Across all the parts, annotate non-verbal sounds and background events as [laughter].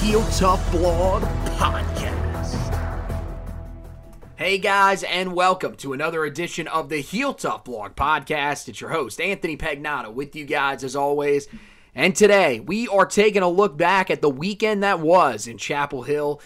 Heel Tough Blog Podcast. Hey guys, and welcome to another edition of the Heel Tough Blog Podcast. It's your host, Anthony Pagnotta, with you guys as always. And today, we are taking a look back at the weekend that was in Chapel Hill.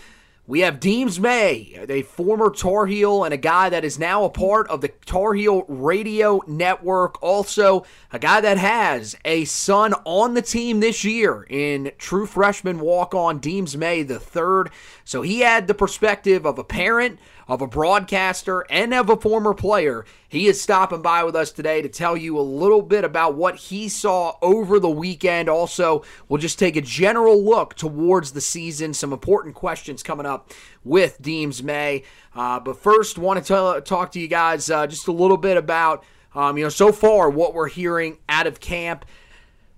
We have Deems May, a former Tar Heel and a guy that is now a part of the Tar Heel radio network. Also, a guy that has a son on the team this year in true freshman walk on Deems May the third. So he had the perspective of a parent, of a broadcaster, and of a former player. He is stopping by with us today to tell you a little bit about what he saw over the weekend. Also, we'll just take a general look towards the season, some important questions coming up with Deems May. Uh, but first, want to talk to you guys uh, just a little bit about, um, you know, so far what we're hearing out of camp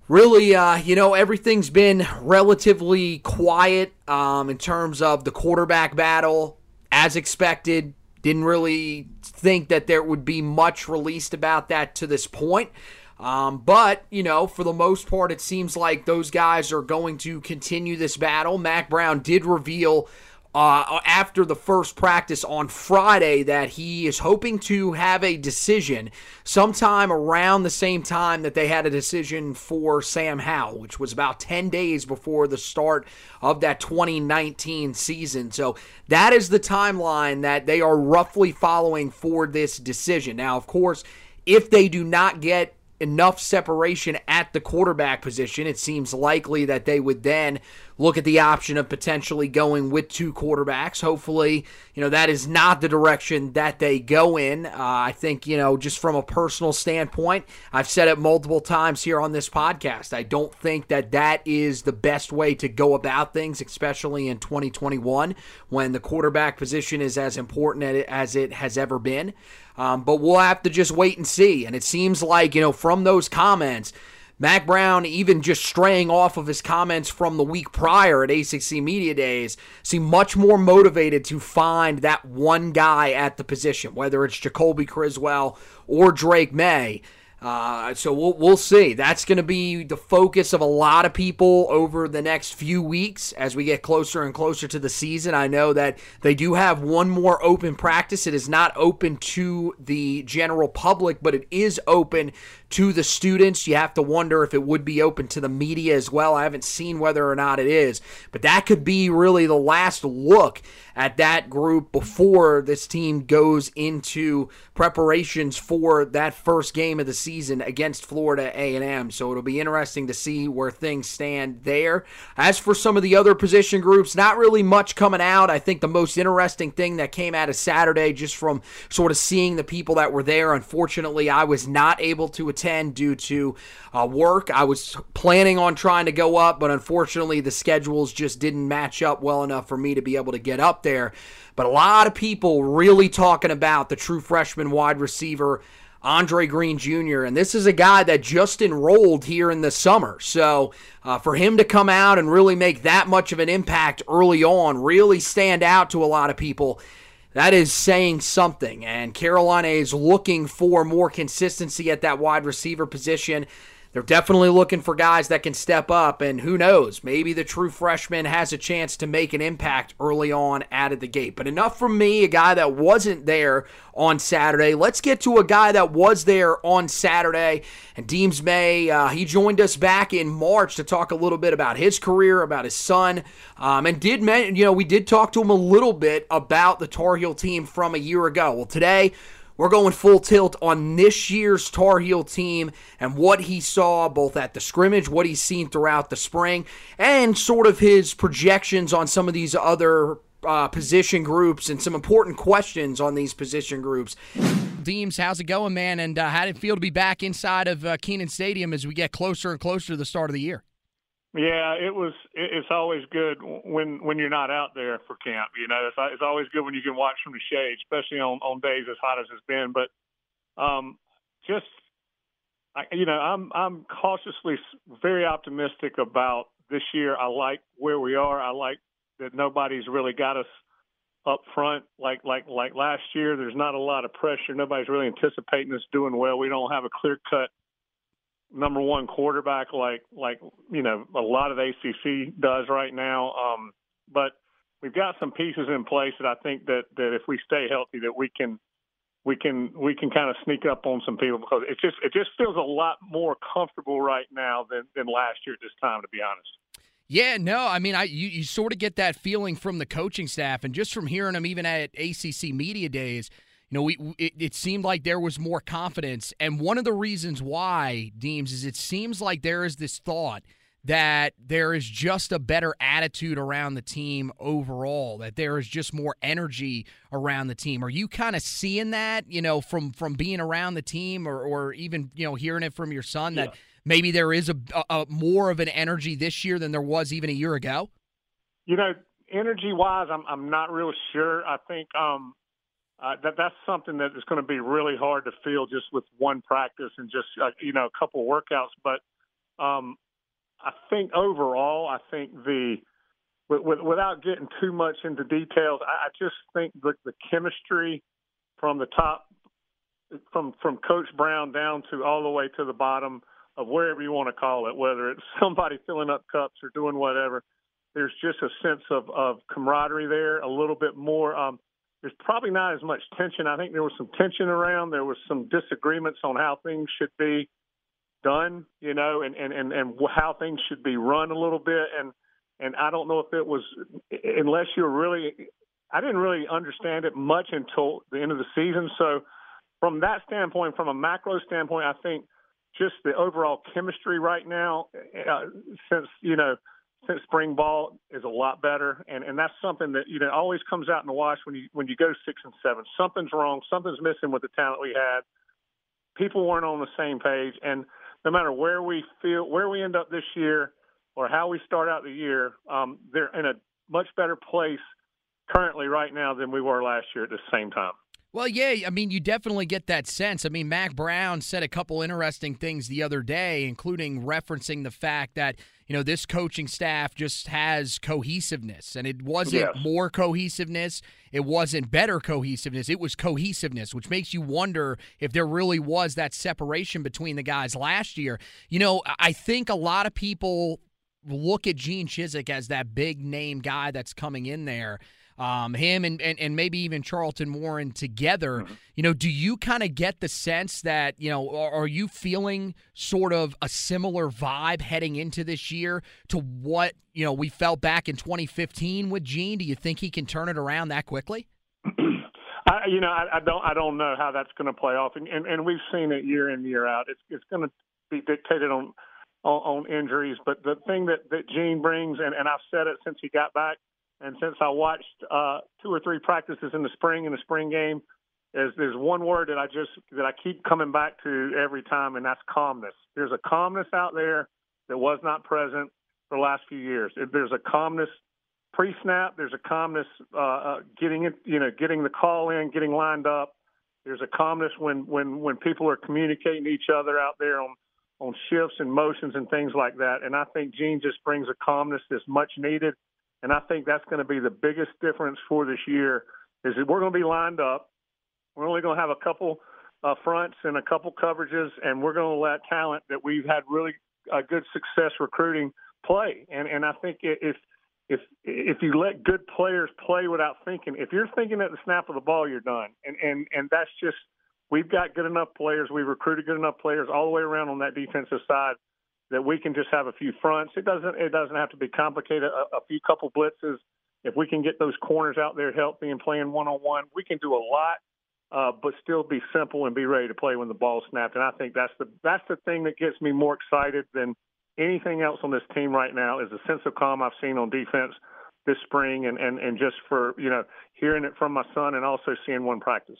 really, uh, you know, everything's been relatively quiet um, in terms of the quarterback battle, as expected. Didn't really think that there would be much released about that to this point. Um, but, you know, for the most part, it seems like those guys are going to continue this battle. Mack Brown did reveal uh, after the first practice on Friday that he is hoping to have a decision sometime around the same time that they had a decision for Sam Howell, which was about 10 days before the start of that 2019 season. So that is the timeline that they are roughly following for this decision. Now, of course, if they do not get enough separation at the quarterback position, it seems likely that they would then look at the option of potentially going with two quarterbacks. Hopefully, you know, that is not the direction that they go in. Uh, I think, you know, just from a personal standpoint, I've said it multiple times here on this podcast. I don't think that that is the best way to go about things, especially in 2021 when the quarterback position is as important as it has ever been. Um, but we'll have to just wait and see. And it seems like, you know, from those comments, Mack Brown, even just straying off of his comments from the week prior at ACC Media Days, seemed much more motivated to find that one guy at the position, whether it's Jacoby Criswell or Drake Maye. Uh, so we'll we'll see. That's going to be the focus of a lot of people over the next few weeks as we get closer and closer to the season. I know that they do have one more open practice. It is not open to the general public, but it is open to the students. You have to wonder if it would be open to the media as well. I haven't seen whether or not it is, but that could be really the last look at that group before this team goes into preparations for that first game of the season against Florida A&M. So it'll be interesting to see where things stand there. As for some of the other position groups, not really much coming out. I think the most interesting thing that came out of Saturday just from sort of seeing the people that were there, unfortunately, I was not able to attend due to uh, work. I was planning on trying to go up, but unfortunately the schedules just didn't match up well enough for me to be able to get up there. But a lot of people really talking about the true freshman wide receiver. Andre Green Jr. And this is a guy that just enrolled here in the summer. So uh, for him to come out and really make that much of an impact early on, really stand out to a lot of people, that is saying something. And Carolina is looking for more consistency at that wide receiver position. They're definitely looking for guys that can step up, and who knows, maybe the true freshman has a chance to make an impact early on out of the gate. But enough from me, a guy that wasn't there on Saturday. Let's get to a guy that was there on Saturday, and Deems May. Uh, he joined us back in March to talk a little bit about his career, about his son, um, and did you know we did talk to him a little bit about the Tar Heel team from a year ago. Well, today we're going full tilt on this year's Tar Heel team and what he saw both at the scrimmage, what he's seen throughout the spring, and sort of his projections on some of these other uh, position groups and some important questions on these position groups. Deems, how's it going, man? And uh, how did it feel to be back inside of uh, Kenan Stadium as we get closer and closer to the start of the year? Yeah, it was. It's always good when when you're not out there for camp. You know, it's it's always good when you can watch from the shade, especially on on days as hot as it's been. But um, just I, you know, I'm I'm cautiously very optimistic about this year. I like where we are. I like that nobody's really got us up front like like like last year. There's not a lot of pressure. Nobody's really anticipating us doing well. We don't have a clear cut number one quarterback like like you know a lot of ACC does right now. Um, but we've got some pieces in place that I think that that if we stay healthy, that we can we can we can kind of sneak up on some people because it just it just feels a lot more comfortable right now than than last year at this time, to be honest. Yeah, no, I mean, I you, you sort of get that feeling from the coaching staff, and just from hearing them even at ACC media days you know, we it, it, seemed like there was more confidence, and one of the reasons why Deems is it seems like there is this thought that there is just a better attitude around the team overall, that there is just more energy around the team. Are you kind of seeing that, you know, from from being around the team, or or even you know hearing it from your son that yeah. maybe there is a, a, a more of an energy this year than there was even a year ago? You know, energy wise, I'm I'm not real sure. I think um, uh, that that's something that is going to be really hard to feel just with one practice and just uh, you know a couple workouts. But um, I think overall, I think the with, with, without getting too much into details, I, I just think the, the chemistry from the top, from from Coach Brown down to all the way to the bottom of wherever you want to call it, whether it's [laughs] somebody filling up cups or doing whatever. There's just a sense of, of camaraderie there, a little bit more. Um, there's probably not as much tension. I think there was some tension around. There was some disagreements on how things should be done, you know, and, and, and, and how things should be run a little bit. And, and I don't know if it was, unless you're really, I didn't really understand it much until the end of the season. So from that standpoint, from a macro standpoint, I think just the overall chemistry right now, uh, since, you know, spring ball is a lot better, and and that's something that you know always comes out in the wash when you when you go six and seven. Something's wrong. Something's missing with the talent we had. People weren't on the same page, and no matter where we feel where we end up this year or how we start out the year, um, they're in a much better place currently right now than we were last year at the same time. Well, yeah, I mean, you definitely get that sense. I mean, Mack Brown said a couple interesting things the other day, including referencing the fact that, you know, this coaching staff just has cohesiveness. And it wasn't Yes. more cohesiveness, it wasn't better cohesiveness, it was cohesiveness, which makes you wonder if there really was that separation between the guys last year. You know, I think a lot of people look at Gene Chizik as that big name guy that's coming in there. Um, him and, and, and maybe even Charlton Warren together. You know, do you kind of get the sense that, you know, are, are you feeling sort of a similar vibe heading into this year to what, you know, we felt back in 2015 with Gene? Do you think he can turn it around that quickly? [clears throat] I, you know, I, I don't, I don't know how that's going to play off, and, and and we've seen it year in year out. It's it's going to be dictated on, on on injuries, but the thing that that Gene brings, and and I've said it since he got back, and since I watched uh, two or three practices in the spring in the spring game, is there's one word that I just that I keep coming back to every time, and that's calmness. There's a calmness out there that was not present for the last few years. There's a calmness pre-snap. There's a calmness uh, uh, getting it, you know, getting the call in, getting lined up. There's a calmness when when when people are communicating to each other out there on on shifts and motions and things like that. And I think Gene just brings a calmness that's much needed. And I think that's going to be the biggest difference for this year is that we're going to be lined up. We're only going to have a couple uh, fronts and a couple coverages, and we're going to let talent that we've had really uh, good success recruiting play. And and I think if if if you let good players play without thinking, if you're thinking at the snap of the ball, you're done. And and and that's just we've got good enough players. We've recruited good enough players all the way around on that defensive side that we can just have a few fronts. It doesn't it doesn't have to be complicated. A, a few couple blitzes. If we can get those corners out there healthy and playing one on one, we can do a lot. Uh, but still be simple and be ready to play when the ball snapped. And I think that's the that's the thing that gets me more excited than anything else on this team right now is the sense of calm I've seen on defense this spring and, and, and just for, you know, hearing it from my son and also seeing one practice.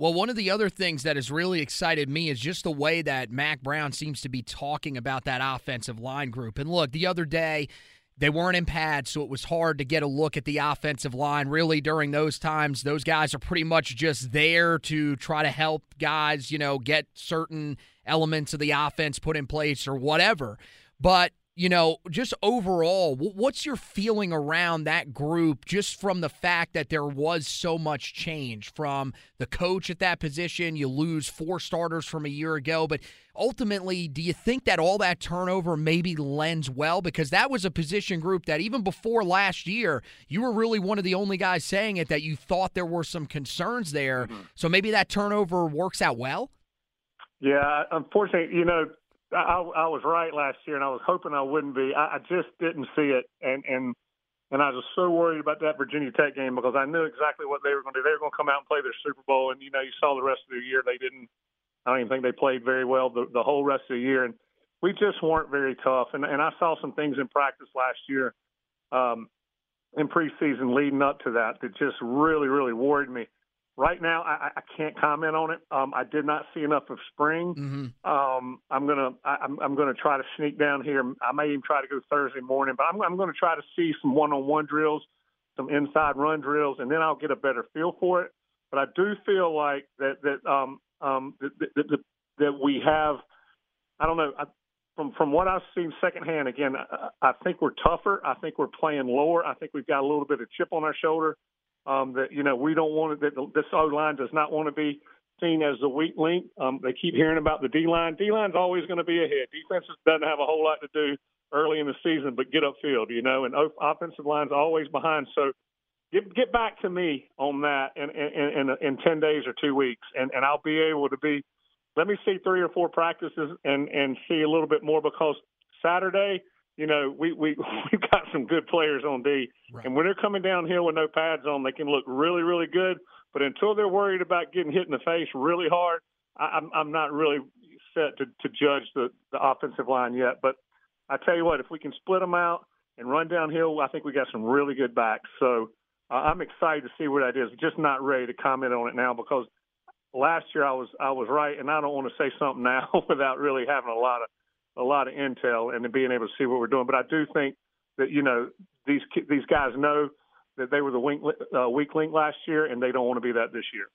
Well, one of the other things that has really excited me is just the way that Mack Brown seems to be talking about that offensive line group. And look, the other day, they weren't in pads, so it was hard to get a look at the offensive line. Really, during those times, those guys are pretty much just there to try to help guys, you know, get certain elements of the offense put in place or whatever. But you know, just overall, what's your feeling around that group just from the fact that there was so much change from the coach at that position? You lose four starters from a year ago, but ultimately, do you think that all that turnover maybe lends well? Because that was a position group that even before last year, you were really one of the only guys saying it that you thought there were some concerns there. Mm-hmm. So maybe that turnover works out well? Yeah, unfortunately, you know, I, I was right last year, and I was hoping I wouldn't be. I, I just didn't see it, and and and I was so worried about that Virginia Tech game because I knew exactly what they were going to do. They were going to come out and play their Super Bowl, and you know, you saw the rest of the year they didn't. I don't even think they played very well the, the whole rest of the year, and we just weren't very tough. And and I saw some things in practice last year, um, in preseason leading up to that that just really really worried me. Right now, I, I can't comment on it. Um, I did not see enough of spring. Mm-hmm. Um, I'm gonna I, I'm, I'm gonna try to sneak down here. I may even try to go Thursday morning, but I'm I'm gonna try to see some one-on-one drills, some inside run drills, and then I'll get a better feel for it. But I do feel like that that um um that that, that, that we have. I don't know. I, from from what I've seen secondhand, again, I, I think we're tougher. I think we're playing lower. I think we've got a little bit of chip on our shoulder. Um, that you know we don't want it, that this O line does not want to be seen as the weak link. Um, they keep hearing about the D line. D line's always going to be ahead. Defenses doesn't have a whole lot to do early in the season, but get upfield, you know, and offensive line's always behind. So get get back to me on that in in, in, in ten days or two weeks, and and I'll be able to be. Let me see three or four practices and and see a little bit more because Saturday. You know, we we [laughs] we've got some good players on D, Right. and when they're coming downhill with no pads on, they can look really, really good. But until they're worried about getting hit in the face really hard, I, I'm I'm not really set to, to judge the, the offensive line yet. But I tell you what, if we can split them out and run downhill, I think we got some really good backs. So uh, I'm excited to see where that is. Just not ready to comment on it now because last year I was I was right, and I don't want to say something [laughs] now without really having a lot of a lot of intel and being able to see what we're doing. But I do think that you know these these guys know that they were the weak, uh, weak link last year, and they don't want to be that this year.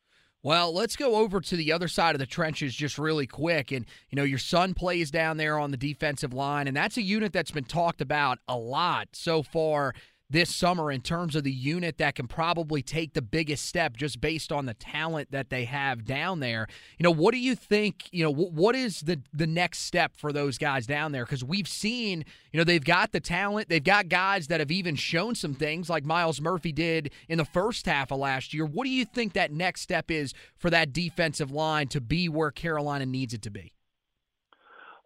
Well, let's go over to the other side of the trenches just really quick. And, you know, your son plays down there on the defensive line, and that's a unit that's been talked about a lot so far this summer in terms of the unit that can probably take the biggest step just based on the talent that they have down there. You know, what do you think, you know, what is the the next step for those guys down there cuz we've seen, you know, they've got the talent, they've got guys that have even shown some things like Myles Murphy did in the first half of last year. What do you think that next step is for that defensive line to be where Carolina needs it to be?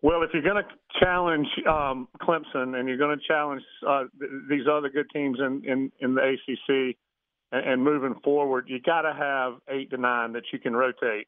Well, if you're going to challenge um, Clemson and you're going to challenge uh, th- these other good teams in, in, in the ACC and, and moving forward, you got to have eight to nine that you can rotate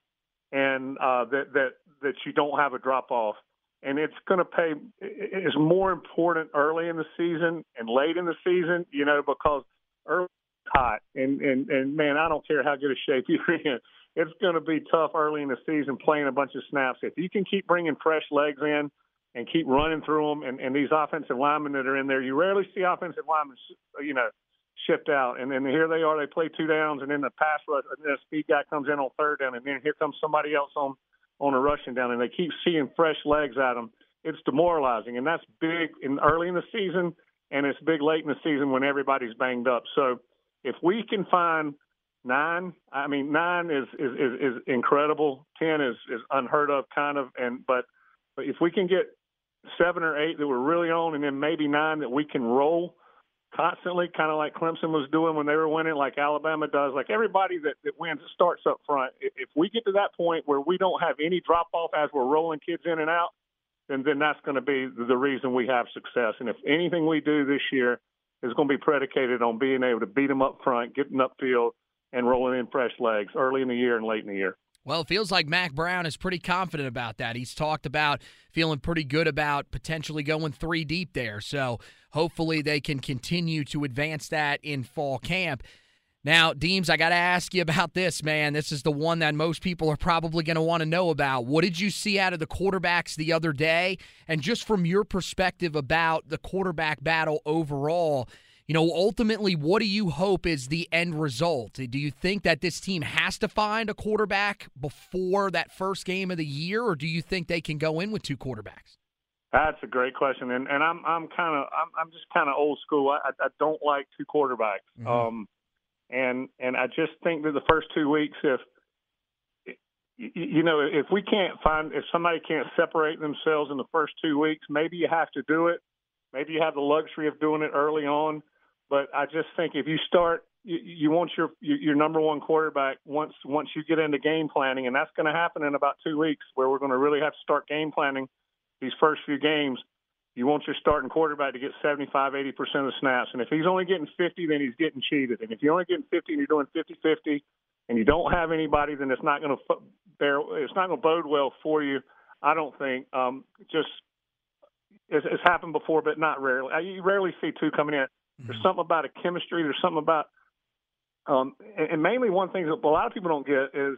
and uh, that that that you don't have a drop off. And it's going to pay. It's more important early in the season and late in the season, you know, because early hot and and and man, I don't care how good a shape [laughs] you're in it's going to be tough early in the season playing a bunch of snaps. If you can keep bringing fresh legs in and keep running through them, and, and these offensive linemen that are in there, you rarely see offensive linemen, you know, shipped out. And then here they are, they play two downs, and then the pass rush, and then a speed guy comes in on third down, and then here comes somebody else on on a rushing down, and they keep seeing fresh legs at them. It's demoralizing, and that's big in early in the season, and it's big late in the season when everybody's banged up. So if we can find Nine, I mean, nine is is, is, is incredible. Ten is, is unheard of, kind of. And but, but if we can get seven or eight that we're really on, and then maybe nine that we can roll constantly, kind of like Clemson was doing when they were winning, like Alabama does. Like everybody that, that wins starts up front. If we get to that point where we don't have any drop off as we're rolling kids in and out, then then that's going to be the reason we have success. And if anything we do this year is going to be predicated on being able to beat them up front, getting upfield and rolling in fresh legs early in the year and late in the year. Well, it feels like Mack Brown is pretty confident about that. He's talked about feeling pretty good about potentially going three deep there. So hopefully they can continue to advance that in fall camp. Now, Deems, I got to ask you about this, man. This is the one that most people are probably going to want to know about. What did you see out of the quarterbacks the other day? And just from your perspective about the quarterback battle overall, you know, ultimately, what do you hope is the end result? Do you think that this team has to find a quarterback before that first game of the year, or do you think they can go in with two quarterbacks? That's a great question, and and I'm I'm kind of I'm I'm just kind of old school. I I don't like two quarterbacks, mm-hmm. um, and and I just think that the first two weeks, if you know, if we can't find if somebody can't separate themselves in the first two weeks, maybe you have to do it. Maybe you have the luxury of doing it early on. But I just think if you start, you, you want your your number one quarterback once once you get into game planning, and that's going to happen in about two weeks, where we're going to really have to start game planning these first few games. You want your starting quarterback to get 75, 80 percent of the snaps, and if he's only getting 50, then he's getting cheated. And if you're only getting 50 and you're doing 50-50, and you don't have anybody, then it's not going to bear. It's not going to bode well for you. I don't think. Um, just it's, it's happened before, but not rarely. You rarely see two coming in. There's mm-hmm. something about a chemistry. There's something about, um, and, and mainly one thing that a lot of people don't get is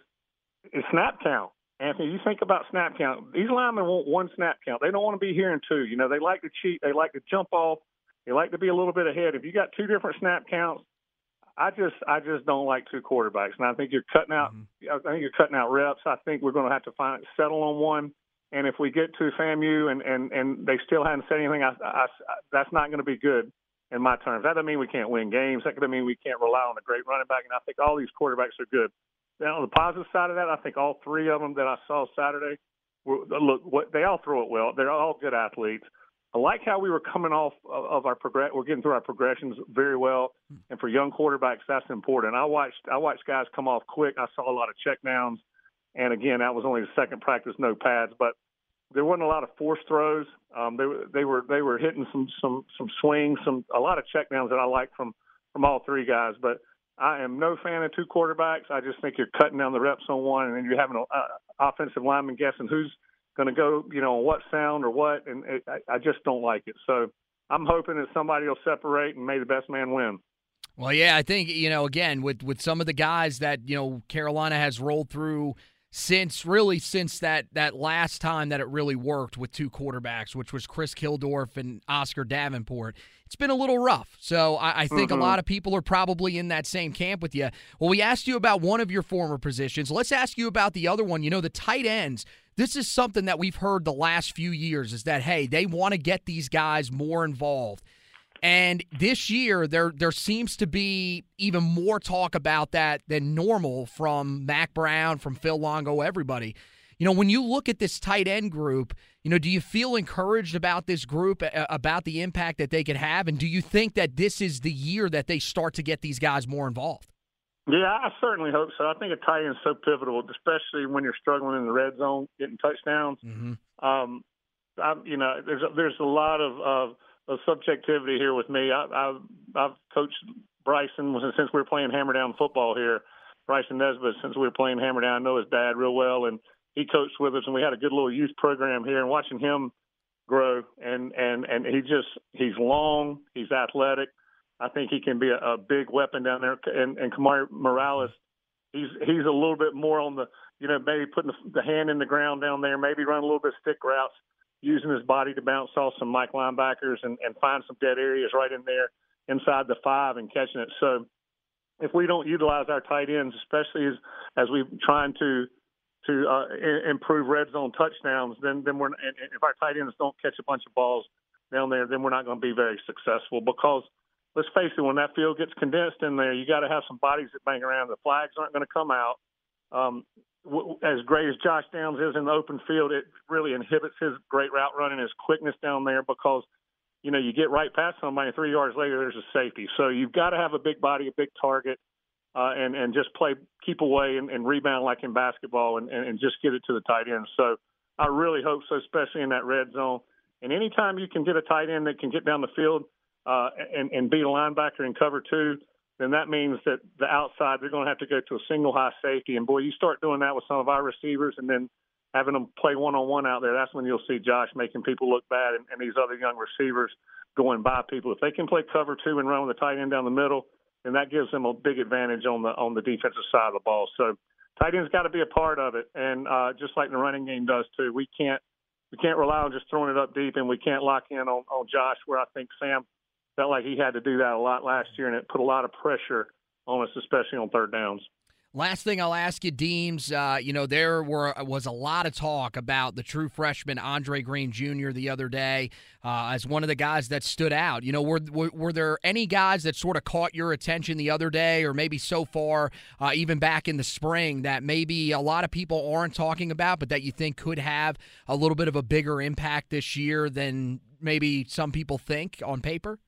is snap count. Anthony, you think about snap count. These linemen want one snap count. They don't want to be here in two. You know, they like to cheat. They like to jump off. They like to be a little bit ahead. If you got two different snap counts, I just I just don't like two quarterbacks, and I think you're cutting out. Mm-hmm. I think you're cutting out reps. I think we're going to have to find settle on one. And if we get to FAMU and and and they still haven't said anything, I, I, I that's not going to be good in my terms. That doesn't mean we can't win games. That doesn't mean we can't rely on a great running back. And I think all these quarterbacks are good. Now, on the positive side of that, I think all three of them that I saw Saturday, were, look, what, they all throw it well. They're all good athletes. I like how we were coming off of our progress. We're getting through our progressions very well, hmm. and for young quarterbacks, that's important. I watched I watched guys come off quick. I saw a lot of checkdowns, and again, that was only the second practice, no pads. But there wasn't a lot of force throws. Um, they were they were they were hitting some some some swings, some a lot of checkdowns that I like from from all three guys. But I am no fan of two quarterbacks. I just think you're cutting down the reps on one, and then you're having an uh, offensive lineman guessing who's going to go, you know, on what sound or what, and it, I, I just don't like it. So I'm hoping that somebody will separate and may the best man win. Well, yeah, I think you know again with with some of the guys that you know Carolina has rolled through since really since that that last time that it really worked with two quarterbacks, which was Chris Keldorf and Oscar Davenport. It's been a little rough. So I, I think Mm-hmm. a lot of people are probably in that same camp with you. Well, we asked you about one of your former positions. Let's ask you about the other one. You know, the tight ends. This is something that we've heard the last few years is that hey, they want to get these guys more involved. And this year, there there seems to be even more talk about that than normal from Mack Brown, from Phil Longo, everybody. You know, when you look at this tight end group, you know, do you feel encouraged about this group, uh, about the impact that they could have, and do you think that this is the year that they start to get these guys more involved? Yeah, I certainly hope so. I think a tight end is so pivotal, especially when you're struggling in the red zone, getting touchdowns. Mm-hmm. Um, I, you know, there's a, there's a lot of, of, of subjectivity here with me. I, I, I've coached Bryson since we were playing hammer down football here. Bryson Nesbit, since we were playing hammer down, I know his dad real well, and he coached with us, and we had a good little youth program here. And watching him grow, and and and he just he's long, he's athletic. I think he can be a, a big weapon down there. And and Kamari Morales, he's he's a little bit more on the you know maybe putting the, the hand in the ground down there, maybe run a little bit stick routes, using his body to bounce off some Mike linebackers and and find some dead areas right in there inside the five and catching it. So if we don't utilize our tight ends, especially as as we're trying to to uh, improve red zone touchdowns, then then we're if our tight ends don't catch a bunch of balls down there, then we're not going to be very successful because let's face it, when that field gets condensed in there, you got to have some bodies that bang around. The flags aren't going to come out. Um, as great as Josh Downs is in the open field, it really inhibits his great route running, his quickness down there because you know you get right past somebody, three yards later there's a safety. So you've got to have a big body, a big target, uh, and and just play keep away and, and rebound like in basketball, and, and, and just get it to the tight end. So I really hope so, especially in that red zone. And anytime you can get a tight end that can get down the field uh, and, and beat a linebacker in cover two, then that means that the outside they're going to have to go to a single high safety. And boy, you start doing that with some of our receivers, and then having them play one on one out there. That's when you'll see Josh making people look bad, and, and these other young receivers going by people. If they can play cover two and run with a tight end down the middle, then that gives them a big advantage on the on the defensive side of the ball. So tight end's got to be a part of it, and uh, just like the running game does too. We can't we can't rely on just throwing it up deep, and we can't lock in on, on Josh. Where I think Sam felt like he had to do that a lot last year, and it put a lot of pressure on us, especially on third downs. Last thing I'll ask you, Deems. Uh, you know there were was a lot of talk about the true freshman Andre Green Jr. the other day uh, as one of the guys that stood out. You know, were, were were there any guys that sort of caught your attention the other day, or maybe so far, uh, even back in the spring, that maybe a lot of people aren't talking about, but that you think could have a little bit of a bigger impact this year than maybe some people think on paper?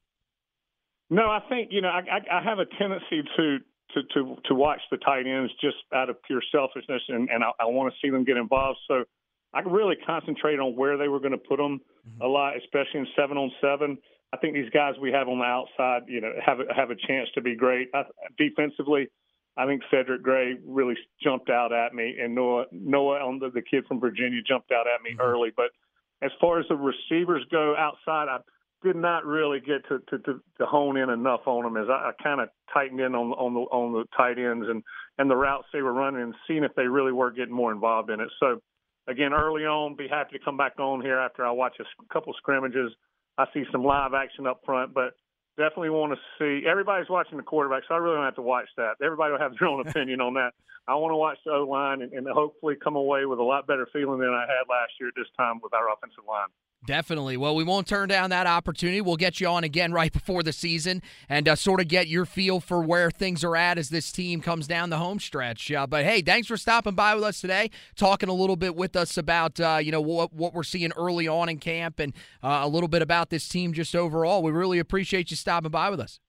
No, I think you know I, I, I have a tendency to to to to watch the tight ends just out of pure selfishness, and, and I, I want to see them get involved. So I really concentrate on where they were going to put them mm-hmm. a lot, especially in seven on seven. I think these guys we have on the outside, you know, have a, have a chance to be great. I, defensively, I think Cedric Gray really jumped out at me, and Noah Noah on the, the kid from Virginia jumped out at me mm-hmm. early. But as far as the receivers go outside, I did not really get to to, to, to hone in enough on them as I, I kind of tightened in on on the on the tight ends and and the routes they were running and seeing if they really were getting more involved in it. So again, early on, be happy to come back on here after I watch a couple scrimmages. I see some live action up front, but definitely want to see. Everybody's watching the quarterback, so I really don't have to watch that. Everybody will have their own [laughs] opinion on that. I want to watch the O line and, and hopefully come away with a lot better feeling than I had last year at this time with our offensive line. Definitely. Well, we won't turn down that opportunity. We'll get you on again right before the season and uh, sort of get your feel for where things are at as this team comes down the home stretch. Uh, but hey, thanks for stopping by with us today, talking a little bit with us about uh, you know what what we're seeing early on in camp and uh, a little bit about this team just overall. We really appreciate you stopping by with us.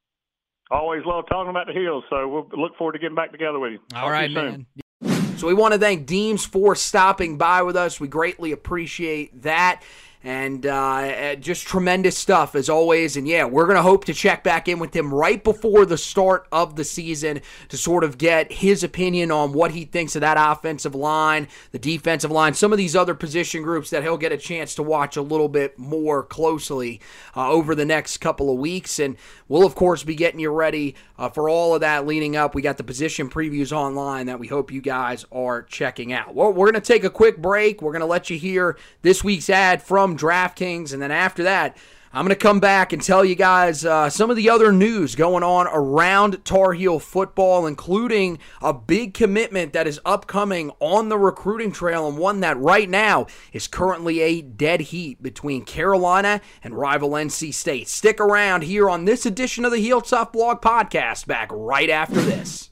Always love talking about the Heels, so we'll look forward to getting back together with you. All Talk right, you soon. man. So we want to thank Deems for stopping by with us. We greatly appreciate that. And uh, just tremendous stuff as always. And yeah, we're going to hope to check back in with him right before the start of the season to sort of get his opinion on what he thinks of that offensive line, the defensive line, some of these other position groups that he'll get a chance to watch a little bit more closely uh, over the next couple of weeks. And we'll, of course, be getting you ready uh, for all of that leading up. We got the position previews online that we hope you guys are checking out. Well, we're going to take a quick break. We're going to let you hear this week's ad from DraftKings. And then after that, I'm going to come back and tell you guys uh, some of the other news going on around Tar Heel football, including a big commitment that is upcoming on the recruiting trail and one that right now is currently a dead heat between Carolina and rival NC State. Stick around here on this edition of the Heel Tough Blog podcast, back right after this.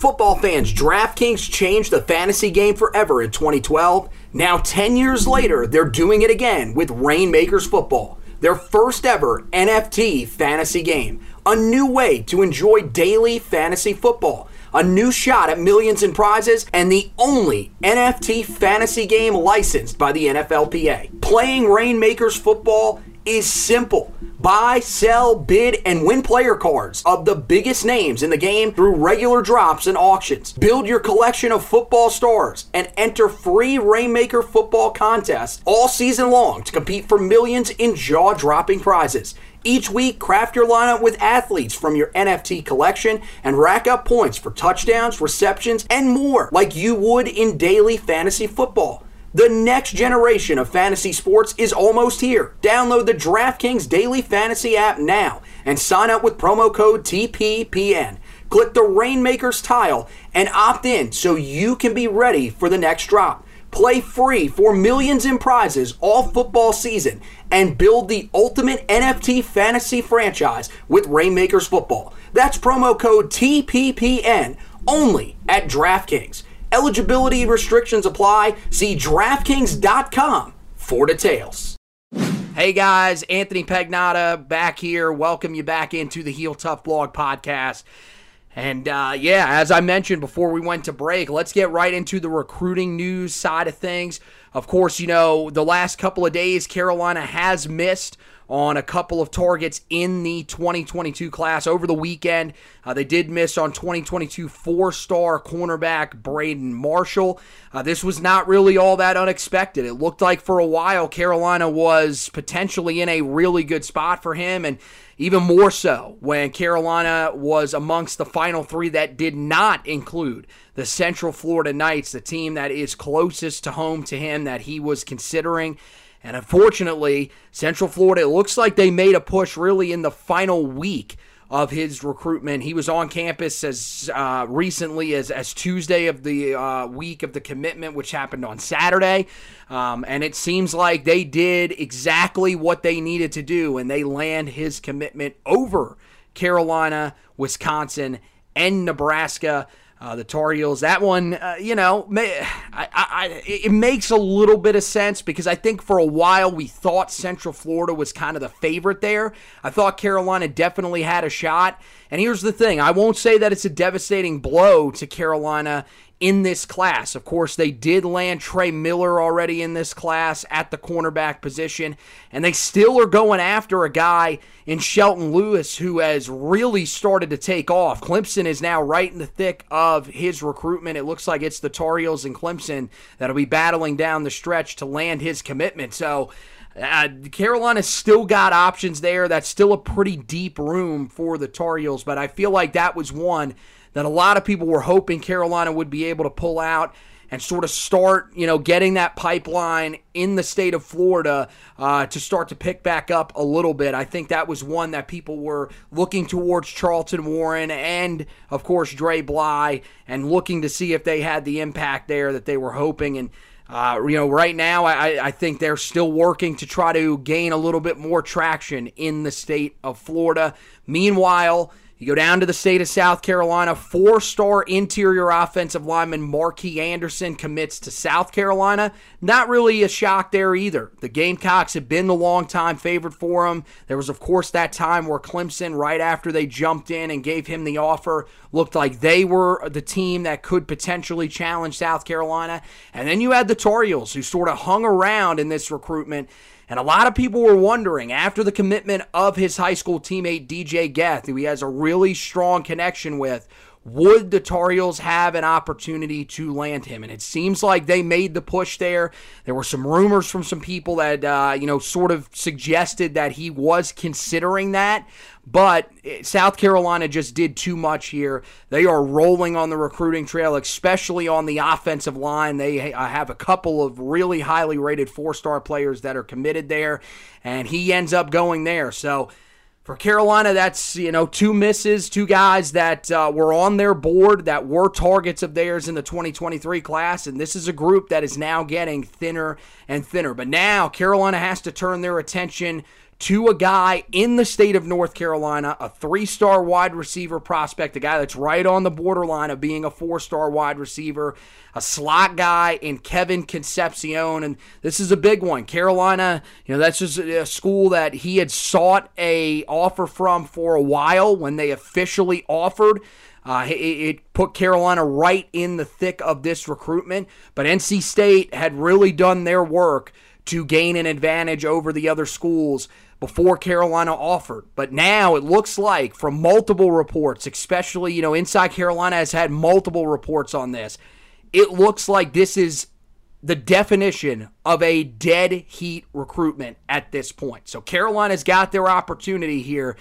Football fans, DraftKings changed the fantasy game forever in 2012. Now, 10 years later, they're doing it again with Rainmakers Football, their first ever NFT fantasy game. A new way to enjoy daily fantasy football. A new shot at millions in prizes, and the only NFT fantasy game licensed by the NFLPA. Playing Rainmakers Football is simple. Buy, sell, bid, and win player cards of the biggest names in the game through regular drops and auctions. Build your collection of football stars and enter free Rainmaker football contests all season long to compete for millions in jaw dropping prizes. Each week, craft your lineup with athletes from your NFT collection and rack up points for touchdowns, receptions, and more like you would in daily fantasy football. The next generation of fantasy sports is almost here. Download the DraftKings Daily Fantasy app now and sign up with promo code TPPN. Click the Rainmakers tile and opt in so you can be ready for the next drop. Play free for millions in prizes all football season and build the ultimate NFT fantasy franchise with Rainmakers Football. That's promo code TPPN only at DraftKings. Eligibility restrictions apply. See DraftKings.com for details. Hey guys, Anthony Pagnotta back here. Welcome you back into the Heel Tough Blog podcast. And uh, yeah, as I mentioned before we went to break, let's get right into the recruiting news side of things. Of course, you know, the last couple of days, Carolina has missed on a couple of targets in the 2022 class over the weekend. Uh, they did miss on 2022 four star cornerback Braden Marshall. Uh, this was not really all that unexpected. It looked like for a while Carolina was potentially in a really good spot for him, and even more so when Carolina was amongst the final three that did not include the Central Florida Knights, the team that is closest to home to him that he was considering. And unfortunately, Central Florida, it looks like they made a push really in the final week of his recruitment. He was on campus as uh, recently as, as Tuesday of the uh, week of the commitment, which happened on Saturday. Um, and it seems like they did exactly what they needed to do, and they land his commitment over Carolina, Wisconsin, and Nebraska. Uh, the Tar Heels, that one, uh, you know, may, I, I, it makes a little bit of sense because I think for a while we thought Central Florida was kind of the favorite there. I thought Carolina definitely had a shot. And here's the thing I won't say that it's a devastating blow to Carolina in this class. Of course, they did land Trey Miller already in this class at the cornerback position, and they still are going after a guy in Shelton Lewis who has really started to take off. Clemson is now right in the thick of his recruitment. It looks like it's the Tar Heels and Clemson that'll be battling down the stretch to land his commitment. So, uh, Carolina's still got options there. That's still a pretty deep room for the Tar Heels, but I feel like that was one that a lot of people were hoping Carolina would be able to pull out and sort of start, you know, getting that pipeline in the state of Florida uh, to start to pick back up a little bit. I think that was one that people were looking towards Charlton Warren and, of course, Dre Bly and looking to see if they had the impact there that they were hoping. And, uh, you know, right now, I, I think they're still working to try to gain a little bit more traction in the state of Florida. Meanwhile, you go down to the state of South Carolina, four star interior offensive lineman Marquis Anderson commits to South Carolina. Not really a shock there either. The Gamecocks have been the long time favorite for him. There was, of course, that time where Clemson, right after they jumped in and gave him the offer, looked like they were the team that could potentially challenge South Carolina. And then you had the Tar Heels, who sort of hung around in this recruitment And a lot of people were wondering after the commitment of his high school teammate DJ Geth, who he has a really strong connection with, would the Tar Heels have an opportunity to land him? And it seems like they made the push there. There were some rumors from some people that, uh, you know, sort of suggested that he was considering that. But South Carolina just did too much here. They are rolling on the recruiting trail, especially on the offensive line. They uh, have a couple of really highly rated four star players that are committed there, and he ends up going there. So, for Carolina, that's you know two misses, two guys that uh, were on their board that were targets of theirs in the 2023 class, and this is a group that is now getting thinner and thinner. But now Carolina has to turn their attention to a guy in the state of North Carolina, a three star wide receiver prospect, a guy that's right on the borderline of being a four star wide receiver, a slot guy in Kevin Concepcion. And this is a big one. Carolina, you know, that's just a school that he had sought a offer from for a while when they officially offered. Uh, it, it, put Carolina right in the thick of this recruitment, but NC State had really done their work to gain an advantage over the other schools before Carolina offered. But now it looks like from multiple reports, especially, you know, Inside Carolina has had multiple reports on this. It looks like this is the definition of a dead heat recruitment at this point. So Carolina's got their opportunity here.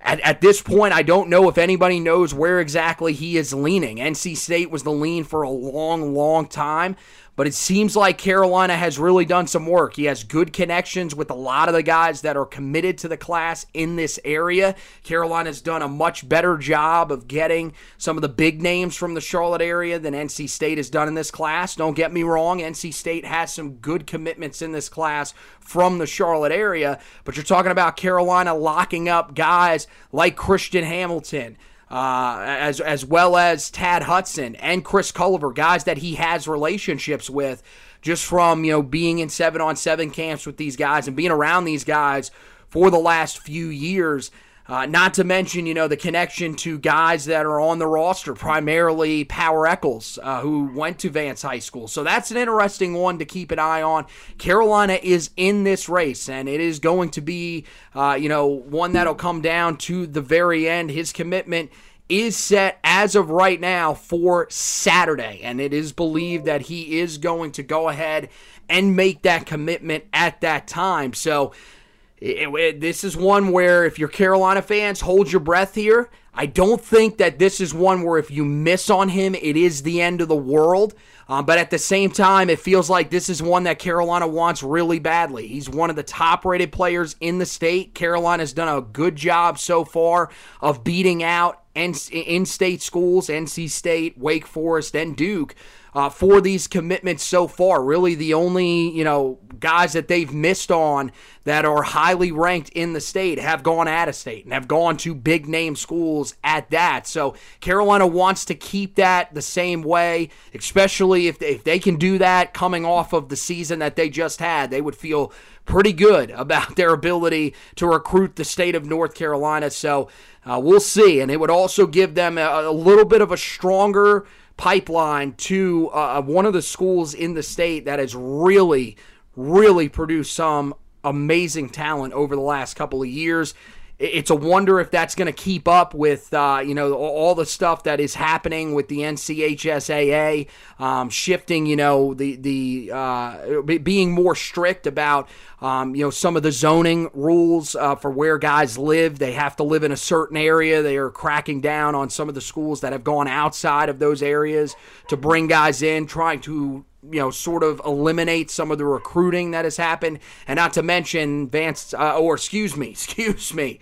At, at this point, I don't know if anybody knows where exactly he is leaning. NC State was the lean for a long, long time. But it seems like Carolina has really done some work. He has good connections with a lot of the guys that are committed to the class in this area. Carolina's done a much better job of getting some of the big names from the Charlotte area than NC State has done in this class. Don't get me wrong, NC State has some good commitments in this class from the Charlotte area, but you're talking about Carolina locking up guys like Christian Hamilton uh, as as well as Tad Hudson and Chris Culliver, guys that he has relationships with, just from you know being in seven on seven camps with these guys and being around these guys for the last few years. Uh, not to mention, you know, the connection to guys that are on the roster, primarily Power Echols, uh, who went to Vance High School. So that's an interesting one to keep an eye on. Carolina is in this race, and it is going to be, uh, you know, one that'll come down to the very end. His commitment is set as of right now for Saturday, and it is believed that he is going to go ahead and make that commitment at that time. So, it, it, this is one where if you're Carolina fans, hold your breath here. I don't think that this is one where if you miss on him, it is the end of the world. Um, but at the same time, it feels like this is one that Carolina wants really badly. He's one of the top rated players in the state. Carolina's done a good job so far of beating out in state schools, NC State, Wake Forest, and Duke uh, for these commitments so far. Really, the only you know guys that they've missed on that are highly ranked in the state have gone out of state and have gone to big name schools at that. So Carolina wants to keep that the same way, especially if they, if they can do that coming off of the season that they just had. They would feel pretty good [laughs] about their ability to recruit the state of North Carolina. So uh, we'll see, and it would also give them a, a little bit of a stronger pipeline to uh, one of the schools in the state that has really, really produced some amazing talent over the last couple of years. It's a wonder if that's going to keep up with uh, you know all the stuff that is happening with the NCHSAA um, shifting, you know the the uh, being more strict about um, you know some of the zoning rules uh, for where guys live. They have to live in a certain area. They are cracking down on some of the schools that have gone outside of those areas to bring guys in, trying to you know, sort of eliminate some of the recruiting that has happened, and not to mention Vance, uh, or excuse me, [laughs] excuse me,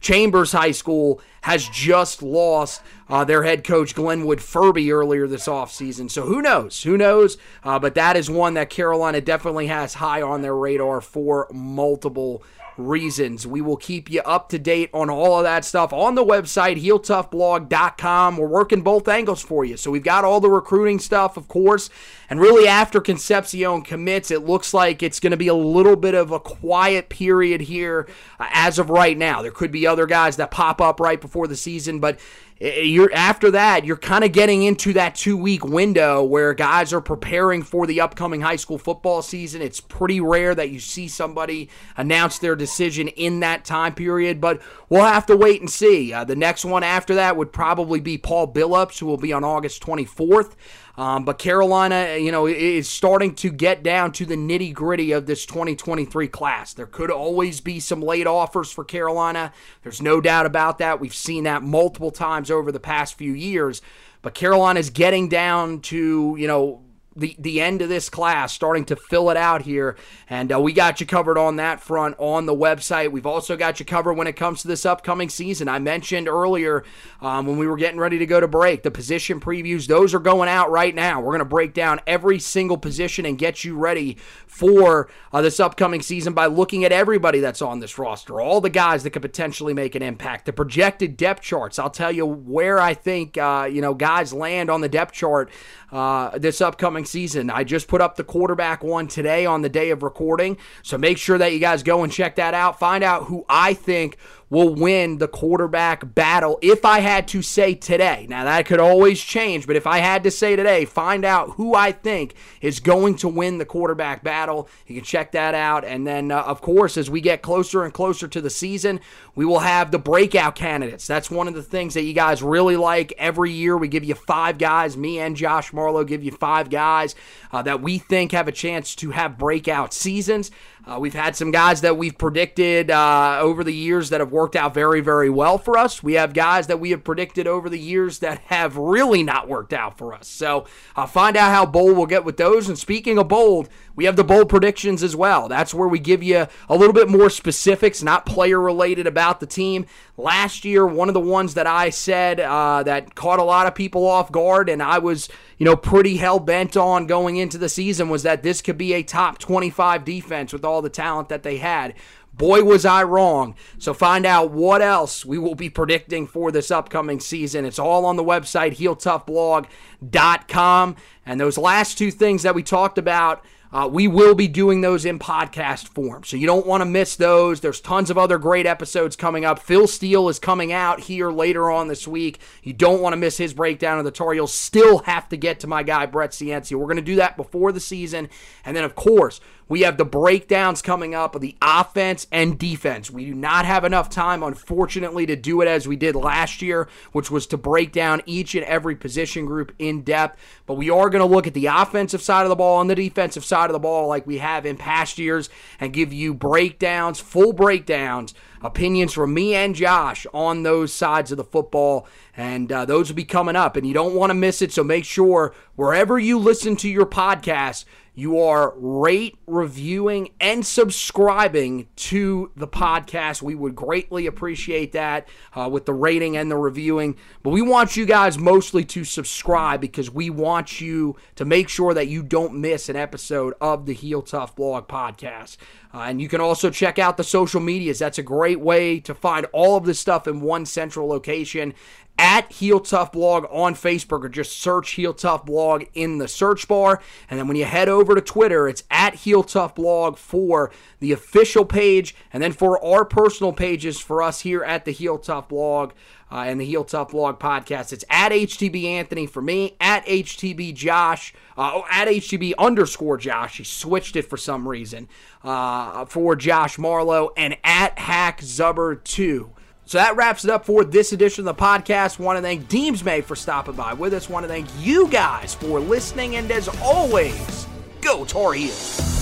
Chambers High School has just lost uh, their head coach Glenwood Furby earlier this offseason. So who knows? Who knows? Uh, but that is one that Carolina definitely has high on their radar for multiple reasons. We will keep you up to date on all of that stuff on the website, heeltoughblog.com. We're working both angles for you. So we've got all the recruiting stuff, of course. And really, after Concepcion commits, it looks like it's going to be a little bit of a quiet period here uh, as of right now. There could be other guys that pop up right before the season, but you're after that you're kind of getting into that two week window where guys are preparing for the upcoming high school football season. It's pretty rare that you see somebody announce their decision in that time period but we'll have to wait and see. Uh, the next one after that would probably be paul billups who will be on august 24th um, but Carolina, you know, is starting to get down to the nitty gritty of this 2023 class. There could always be some late offers for Carolina. There's no doubt about that. We've seen that multiple times over the past few years. But Carolina is getting down to, you know, the, the end of this class, starting to fill it out here. And uh, we got you covered on that front on the website. We've also got you covered when it comes to this upcoming season. I mentioned earlier um, when we were getting ready to go to break, the position previews, those are going out right now. We're going to break down every single position and get you ready for uh, this upcoming season by looking at everybody that's on this roster, all the guys that could potentially make an impact, the projected depth charts. I'll tell you where I think, uh, you know, guys land on the depth chart uh, this upcoming season. I just put up the quarterback one today on the day of recording. So make sure that you guys go and check that out. Find out who I think will win the quarterback battle if I had to say today. Now, that could always change, but if I had to say today, find out who I think is going to win the quarterback battle. You can check that out. And then, uh, of course, as we get closer and closer to the season, we will have the breakout candidates. That's one of the things that you guys really like. Every year, we give you five guys. Me and Josh Marlowe give you five guys uh, that we think have a chance to have breakout seasons. Uh, we've had some guys that we've predicted uh, over the years that have worked out very, very well for us. We have guys that we have predicted over the years that have really not worked out for us. So uh, find out how bold we'll get with those. And speaking of bold, we have the bold predictions as well. That's where we give you a little bit more specifics, not player related about the team. Last year, one of the ones that I said uh, that caught a lot of people off guard, and I was, you know, pretty hell bent on going into the season was that this could be a top 25 defense with all the talent that they had. Boy, was I wrong. So find out what else we will be predicting for this upcoming season. It's all on the website, heeltoughblog.com. And those last two things that we talked about uh, we will be doing those in podcast form. So you don't want to miss those. There's tons of other great episodes coming up. Phil Steele is coming out here later on this week. You don't want to miss his breakdown of the Tar Heels. Still have to get to my guy, Brett Ciancia. We're going to do that before the season. And then, of course, we have the breakdowns coming up of the offense and defense. We do not have enough time, unfortunately, to do it as we did last year, which was to break down each and every position group in depth. But we are going to look at the offensive side of the ball and the defensive side of the ball like we have in past years and give you breakdowns, full breakdowns, opinions from me and Josh on those sides of the football. And uh, those will be coming up, and you don't want to miss it. So make sure wherever you listen to your podcast, you are rate, reviewing, and subscribing to the podcast. We would greatly appreciate that uh, with the rating and the reviewing. But we want you guys mostly to subscribe because we want you to make sure that you don't miss an episode of the Heel Tough Blog podcast. Uh, and you can also check out the social medias. That's a great way to find all of this stuff in one central location at Heel Tough Blog on Facebook or just search Heel Tough Blog in the search bar. And then when you head over to Twitter, it's at Heel Tough Blog for the official page. And then for our personal pages for us here at the Heel Tough Blog uh, and the Heel Tough Blog podcast, it's at HTB Anthony for me, at HTB Josh, uh, oh, at HTB underscore Josh. He switched it for some reason uh, for Josh Marlowe and at Hack Zubber 2. So that wraps it up for this edition of the podcast. Want to thank Deems May for stopping by with us. Want to thank you guys for listening. And as always, go Tar Heels.